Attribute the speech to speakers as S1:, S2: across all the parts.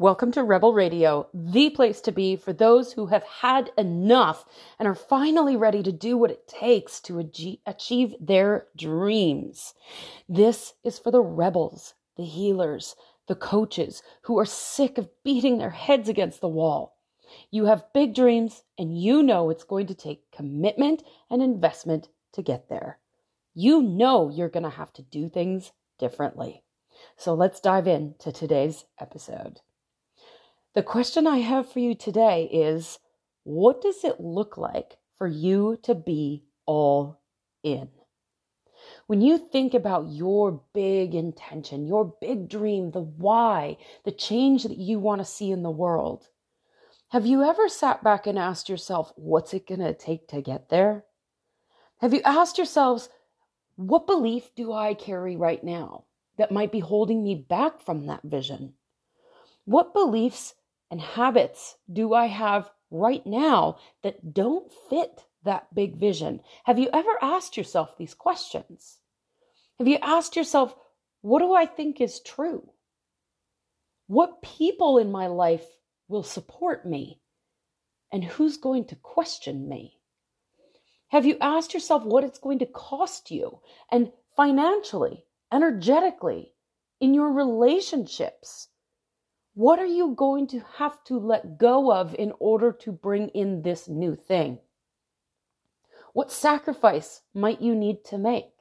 S1: Welcome to Rebel Radio, the place to be for those who have had enough and are finally ready to do what it takes to achieve their dreams. This is for the rebels, the healers, the coaches who are sick of beating their heads against the wall. You have big dreams and you know it's going to take commitment and investment to get there. You know you're going to have to do things differently. So let's dive into today's episode. The question I have for you today is what does it look like for you to be all in? When you think about your big intention, your big dream, the why, the change that you want to see in the world, have you ever sat back and asked yourself, what's it going to take to get there? Have you asked yourselves, what belief do I carry right now that might be holding me back from that vision? What beliefs and habits do I have right now that don't fit that big vision? Have you ever asked yourself these questions? Have you asked yourself, what do I think is true? What people in my life will support me? And who's going to question me? Have you asked yourself what it's going to cost you and financially, energetically, in your relationships, what are you going to have to let go of in order to bring in this new thing? What sacrifice might you need to make?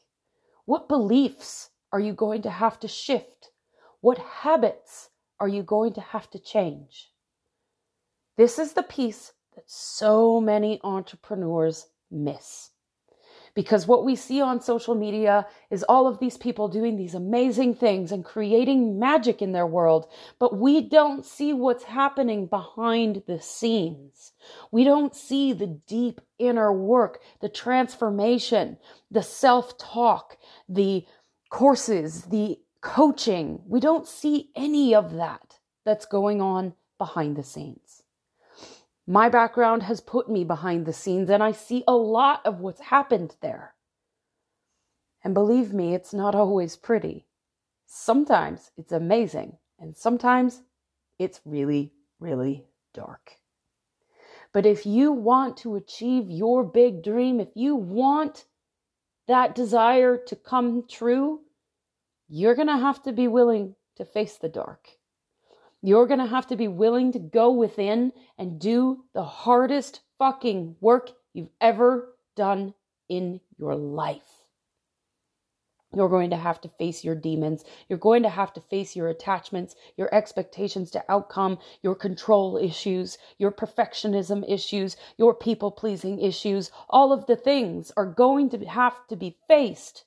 S1: What beliefs are you going to have to shift? What habits are you going to have to change? This is the piece that so many entrepreneurs miss. Because what we see on social media is all of these people doing these amazing things and creating magic in their world, but we don't see what's happening behind the scenes. We don't see the deep inner work, the transformation, the self talk, the courses, the coaching. We don't see any of that that's going on behind the scenes. My background has put me behind the scenes and I see a lot of what's happened there. And believe me, it's not always pretty. Sometimes it's amazing, and sometimes it's really, really dark. But if you want to achieve your big dream, if you want that desire to come true, you're going to have to be willing to face the dark. You're going to have to be willing to go within and do the hardest fucking work you've ever done in your life. You're going to have to face your demons. You're going to have to face your attachments, your expectations to outcome, your control issues, your perfectionism issues, your people pleasing issues. All of the things are going to have to be faced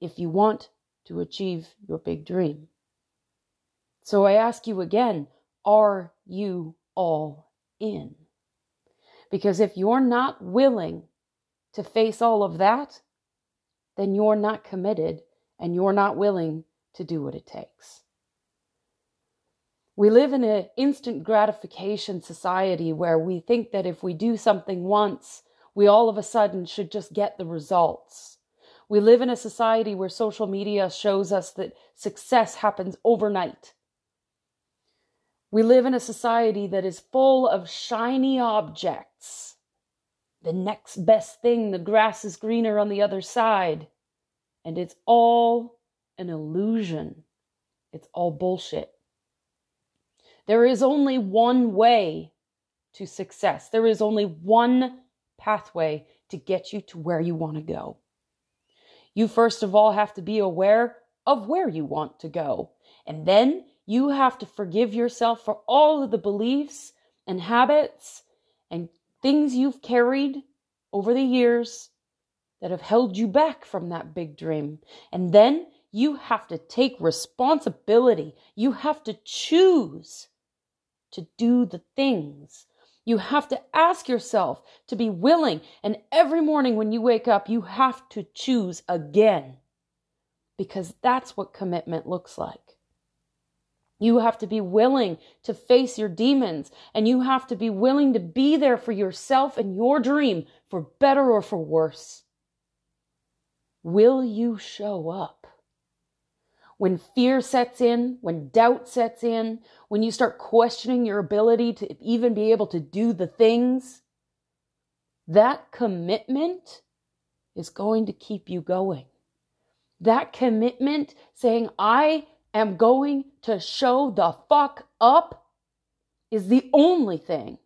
S1: if you want to achieve your big dream. So I ask you again are you all in? Because if you're not willing to face all of that, then you're not committed and you're not willing to do what it takes. We live in an instant gratification society where we think that if we do something once, we all of a sudden should just get the results. We live in a society where social media shows us that success happens overnight we live in a society that is full of shiny objects. The next best thing, the grass is greener on the other side. And it's all an illusion. It's all bullshit. There is only one way to success. There is only one pathway to get you to where you want to go. You first of all have to be aware of where you want to go. And then you have to forgive yourself for all of the beliefs and habits and things you've carried over the years that have held you back from that big dream. And then you have to take responsibility. You have to choose to do the things. You have to ask yourself to be willing. And every morning when you wake up, you have to choose again because that's what commitment looks like. You have to be willing to face your demons and you have to be willing to be there for yourself and your dream for better or for worse. Will you show up? when fear sets in, when doubt sets in, when you start questioning your ability to even be able to do the things, that commitment is going to keep you going. That commitment saying, I am going to show the fuck up is the only thing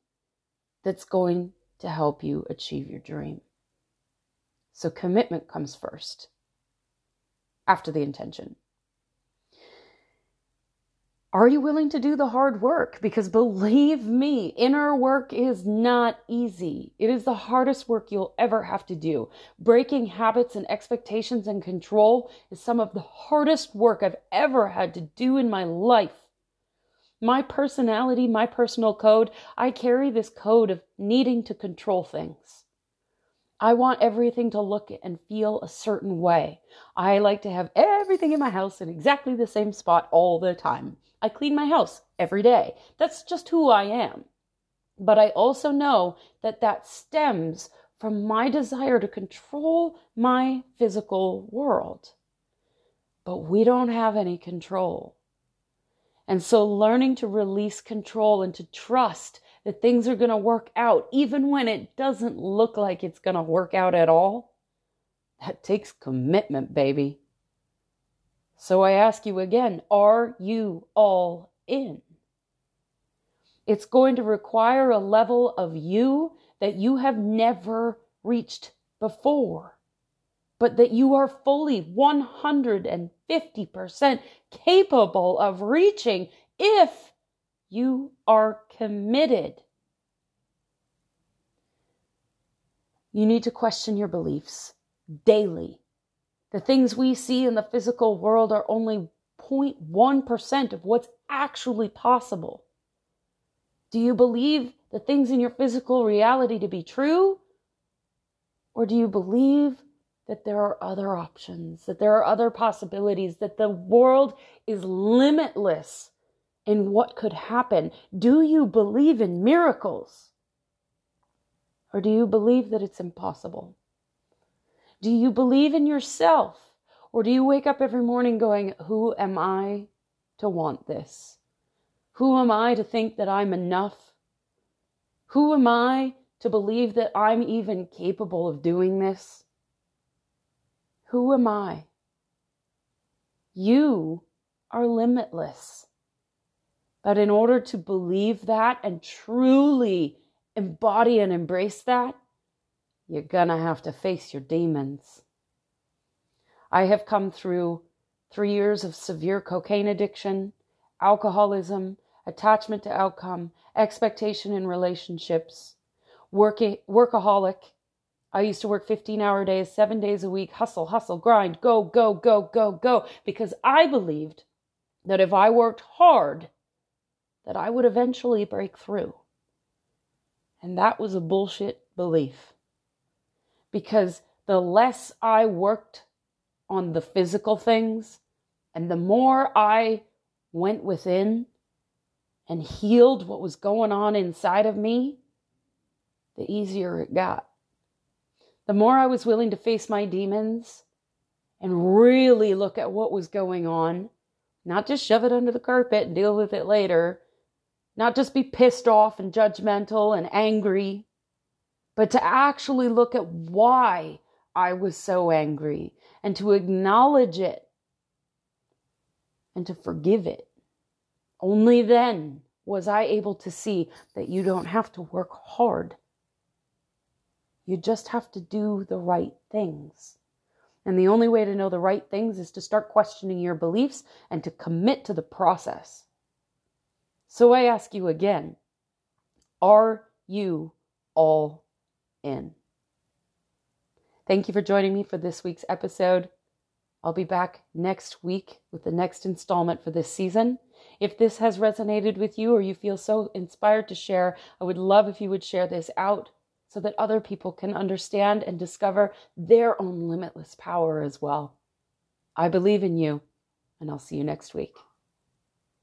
S1: that's going to help you achieve your dream. So commitment comes first after the intention. Are you willing to do the hard work? Because believe me, inner work is not easy. It is the hardest work you'll ever have to do. Breaking habits and expectations and control is some of the hardest work I've ever had to do in my life. My personality, my personal code, I carry this code of needing to control things. I want everything to look and feel a certain way. I like to have everything in my house in exactly the same spot all the time. I clean my house every day. That's just who I am. But I also know that that stems from my desire to control my physical world. But we don't have any control. And so learning to release control and to trust that things are going to work out, even when it doesn't look like it's going to work out at all, that takes commitment, baby. So I ask you again are you all in? It's going to require a level of you that you have never reached before, but that you are fully 150% capable of reaching if you are committed. You need to question your beliefs daily. The things we see in the physical world are only 0.1% of what's actually possible. Do you believe the things in your physical reality to be true? Or do you believe that there are other options, that there are other possibilities, that the world is limitless in what could happen. Do you believe in miracles? Or do you believe that it's impossible? Do you believe in yourself? Or do you wake up every morning going, Who am I to want this? Who am I to think that I'm enough? Who am I to believe that I'm even capable of doing this? Who am I? You are limitless. But in order to believe that and truly embody and embrace that, you're gonna have to face your demons. I have come through three years of severe cocaine addiction, alcoholism, attachment to outcome, expectation in relationships, working, workaholic. I used to work 15 hour days, seven days a week, hustle, hustle, grind, go, go, go, go, go, because I believed that if I worked hard, that I would eventually break through. And that was a bullshit belief. Because the less I worked on the physical things and the more I went within and healed what was going on inside of me, the easier it got. The more I was willing to face my demons and really look at what was going on, not just shove it under the carpet and deal with it later, not just be pissed off and judgmental and angry, but to actually look at why I was so angry and to acknowledge it and to forgive it. Only then was I able to see that you don't have to work hard. You just have to do the right things. And the only way to know the right things is to start questioning your beliefs and to commit to the process. So I ask you again are you all in? Thank you for joining me for this week's episode. I'll be back next week with the next installment for this season. If this has resonated with you or you feel so inspired to share, I would love if you would share this out so that other people can understand and discover their own limitless power as well. I believe in you, and I'll see you next week.